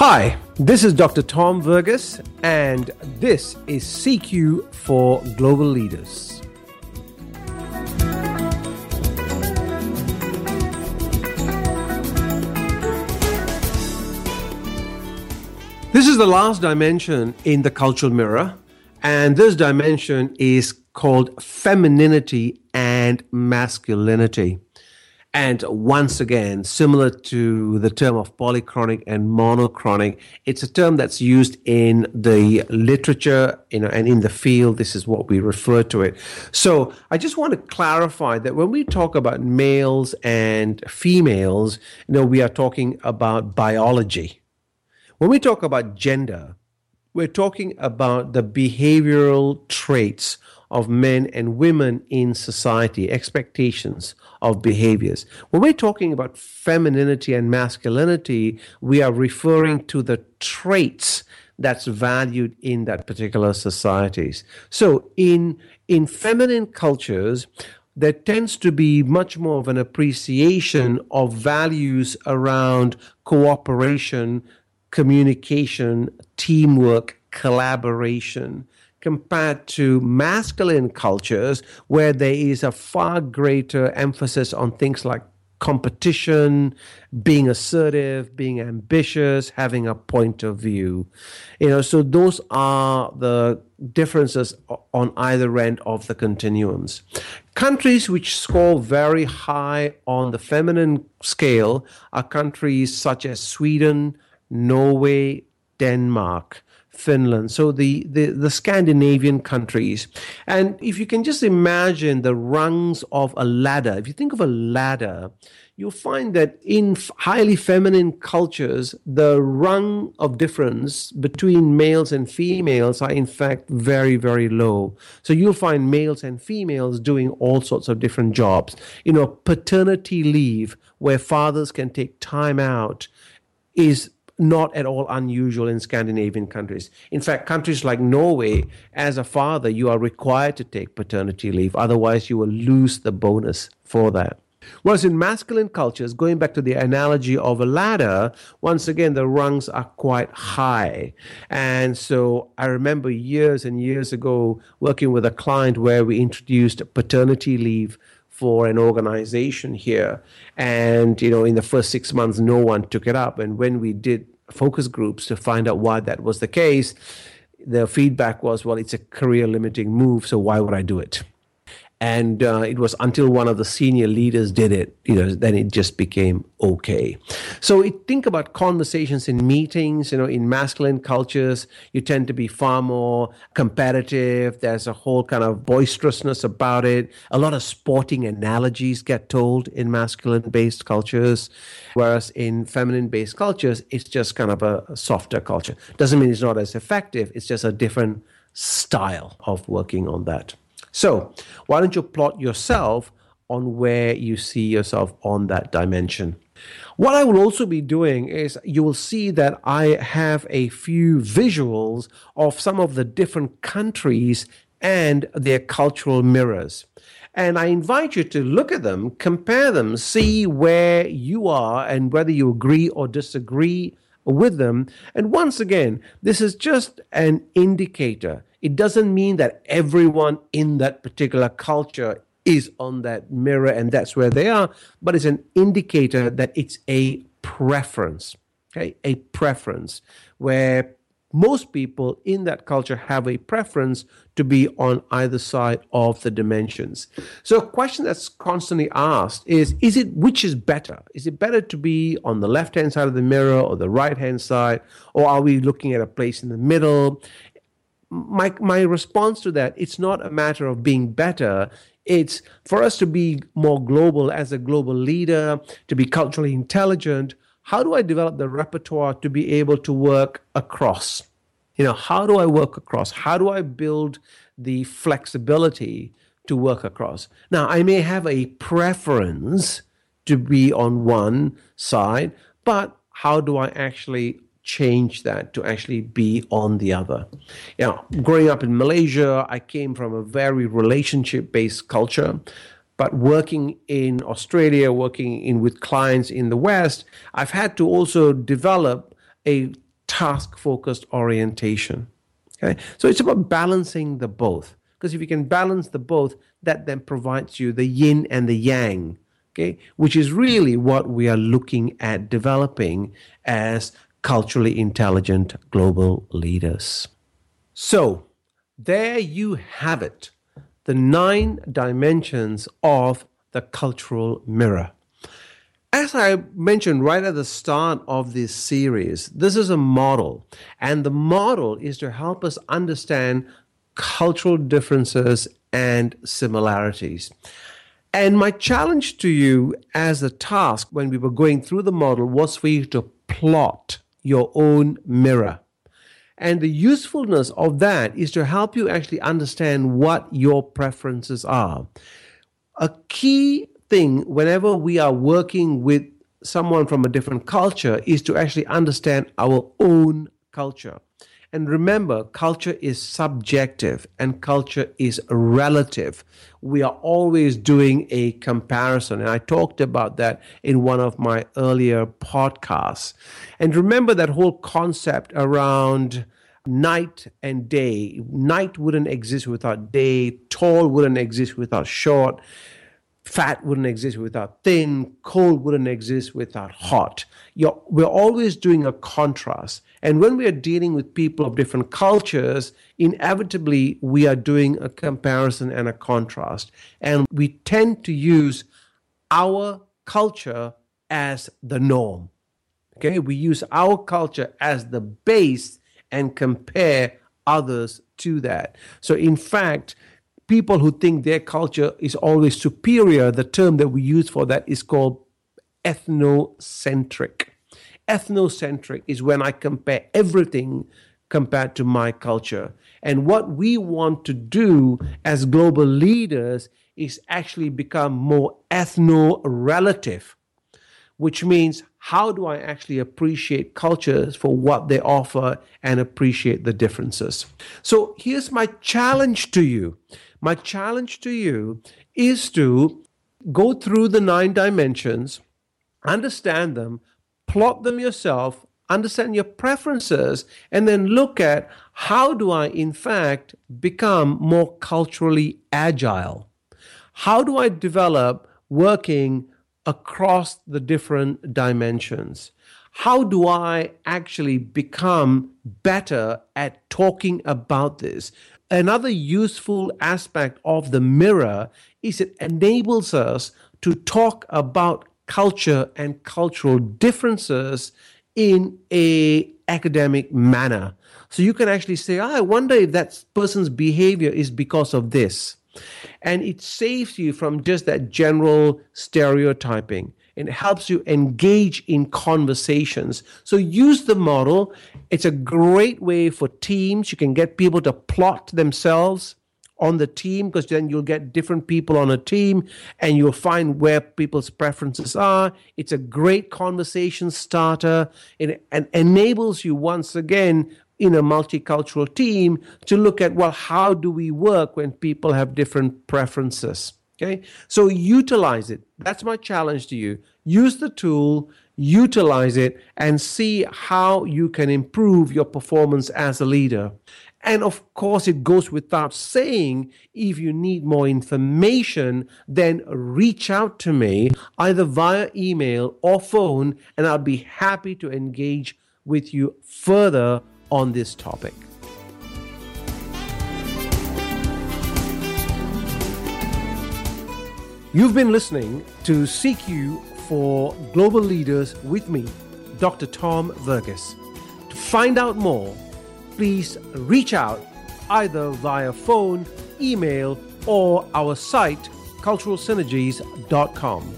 Hi, this is Dr. Tom Verghese, and this is CQ for Global Leaders. This is the last dimension in the cultural mirror, and this dimension is called femininity and masculinity. And once again, similar to the term of polychronic and monochronic, it's a term that's used in the literature, you know, and in the field. This is what we refer to it. So I just want to clarify that when we talk about males and females, you know, we are talking about biology when we talk about gender, we're talking about the behavioral traits of men and women in society, expectations of behaviors. When we're talking about femininity and masculinity, we are referring to the traits that's valued in that particular societies. So in in feminine cultures, there tends to be much more of an appreciation of values around cooperation, communication, teamwork, collaboration, compared to masculine cultures where there is a far greater emphasis on things like competition, being assertive, being ambitious, having a point of view. You know, so those are the differences on either end of the continuums. Countries which score very high on the feminine scale are countries such as Sweden, Norway, Denmark, Finland, so the, the, the Scandinavian countries. And if you can just imagine the rungs of a ladder, if you think of a ladder, you'll find that in highly feminine cultures, the rung of difference between males and females are in fact very, very low. So you'll find males and females doing all sorts of different jobs. You know, paternity leave, where fathers can take time out, is not at all unusual in Scandinavian countries. In fact, countries like Norway, as a father, you are required to take paternity leave. Otherwise, you will lose the bonus for that. Whereas in masculine cultures, going back to the analogy of a ladder, once again, the rungs are quite high. And so I remember years and years ago working with a client where we introduced paternity leave for an organization here. And, you know, in the first six months, no one took it up. And when we did focus groups to find out why that was the case, the feedback was, well, it's a career limiting move, so why would I do it? And uh, it was until one of the senior leaders did it you know then it just became okay. So it, think about conversations in meetings you know in masculine cultures you tend to be far more competitive. There's a whole kind of boisterousness about it. A lot of sporting analogies get told in masculine based cultures whereas in feminine based cultures it's just kind of a, a softer culture. Doesn't mean it's not as effective. It's just a different style of working on that so, why don't you plot yourself on where you see yourself on that dimension? What I will also be doing is you will see that I have a few visuals of some of the different countries and their cultural mirrors. And I invite you to look at them, compare them, see where you are and whether you agree or disagree with them. And once again, this is just an indicator. It doesn't mean that everyone in that particular culture is on that mirror and that's where they are, but it's an indicator that it's a preference. Okay, a preference where most people in that culture have a preference to be on either side of the dimensions. So a question that's constantly asked is is it which is better? Is it better to be on the left-hand side of the mirror or the right-hand side or are we looking at a place in the middle? My my response to that it's not a matter of being better, it's for us to be more global as a global leader, to be culturally intelligent, how do I develop the repertoire to be able to work across? You know, how do I work across? How do I build the flexibility to work across? Now, I may have a preference to be on one side, but how do I actually change that to actually be on the other? You know, growing up in Malaysia, I came from a very relationship based culture. But working in Australia, working in with clients in the West, I've had to also develop a task focused orientation. Okay, so it's about balancing the both. Because if you can balance the both, that then provides you the yin and the yang, okay, which is really what we are looking at developing as culturally intelligent global leaders. So, there you have it the nine dimensions of the cultural mirror. As I mentioned right at the start of this series, this is a model, and the model is to help us understand cultural differences and similarities. And my challenge to you as a task when we were going through the model was for you to plot your own mirror. And the usefulness of that is to help you actually understand what your preferences are. A key thing whenever we are working with someone from a different culture is to actually understand our own culture. And remember, culture is subjective and culture is relative. We are always doing a comparison. And I talked about that in one of my earlier podcasts. And remember that whole concept around night and day. Night wouldn't exist without day, tall wouldn't exist without short fat wouldn't exist without thin, cold wouldn't exist without hot. You're, we're always doing a contrast. And when we are dealing with people of different cultures, inevitably we are doing a comparison and a contrast. And we tend to use our culture as the norm. Okay, we use our culture as the base and compare others to that. So, in fact, people who think their culture is always superior, the term that we use for that is called ethnocentric. Ethnocentric is when I compare everything compared to my culture. And what we want to do as global leaders is actually become more ethno relative, which means how do I actually appreciate cultures for what they offer and appreciate the differences? So here's my challenge to you my challenge to you is to go through the nine dimensions, understand them, plot them yourself, understand your preferences, and then look at how do I, in fact, become more culturally agile? How do I develop working across the different dimensions? How do I actually become better at talking about this? Another useful aspect of the mirror is it enables us to talk about culture and cultural differences in a academic manner. So you can actually say, oh, I wonder if that person's behavior is because of this. And it saves you from just that general stereotyping. It helps you engage in conversations. So use the model. It's a great way for teams. You can get people to plot themselves on the team because then you'll get different people on a team and you'll find where people's preferences are. It's a great conversation starter. It, and enables you once again in a multicultural team to look at well how do we work when people have different preferences Okay, so utilize it. That's my challenge to you. Use the tool, utilize it, and see how you can improve your performance as a leader. And of course, it goes without saying if you need more information, then reach out to me either via email or phone, and I'll be happy to engage with you further on this topic. You've been listening to CQ for Global Leaders with me, Dr. Tom Verghese. To find out more, please reach out either via phone, email, or our site, culturalsynergies.com.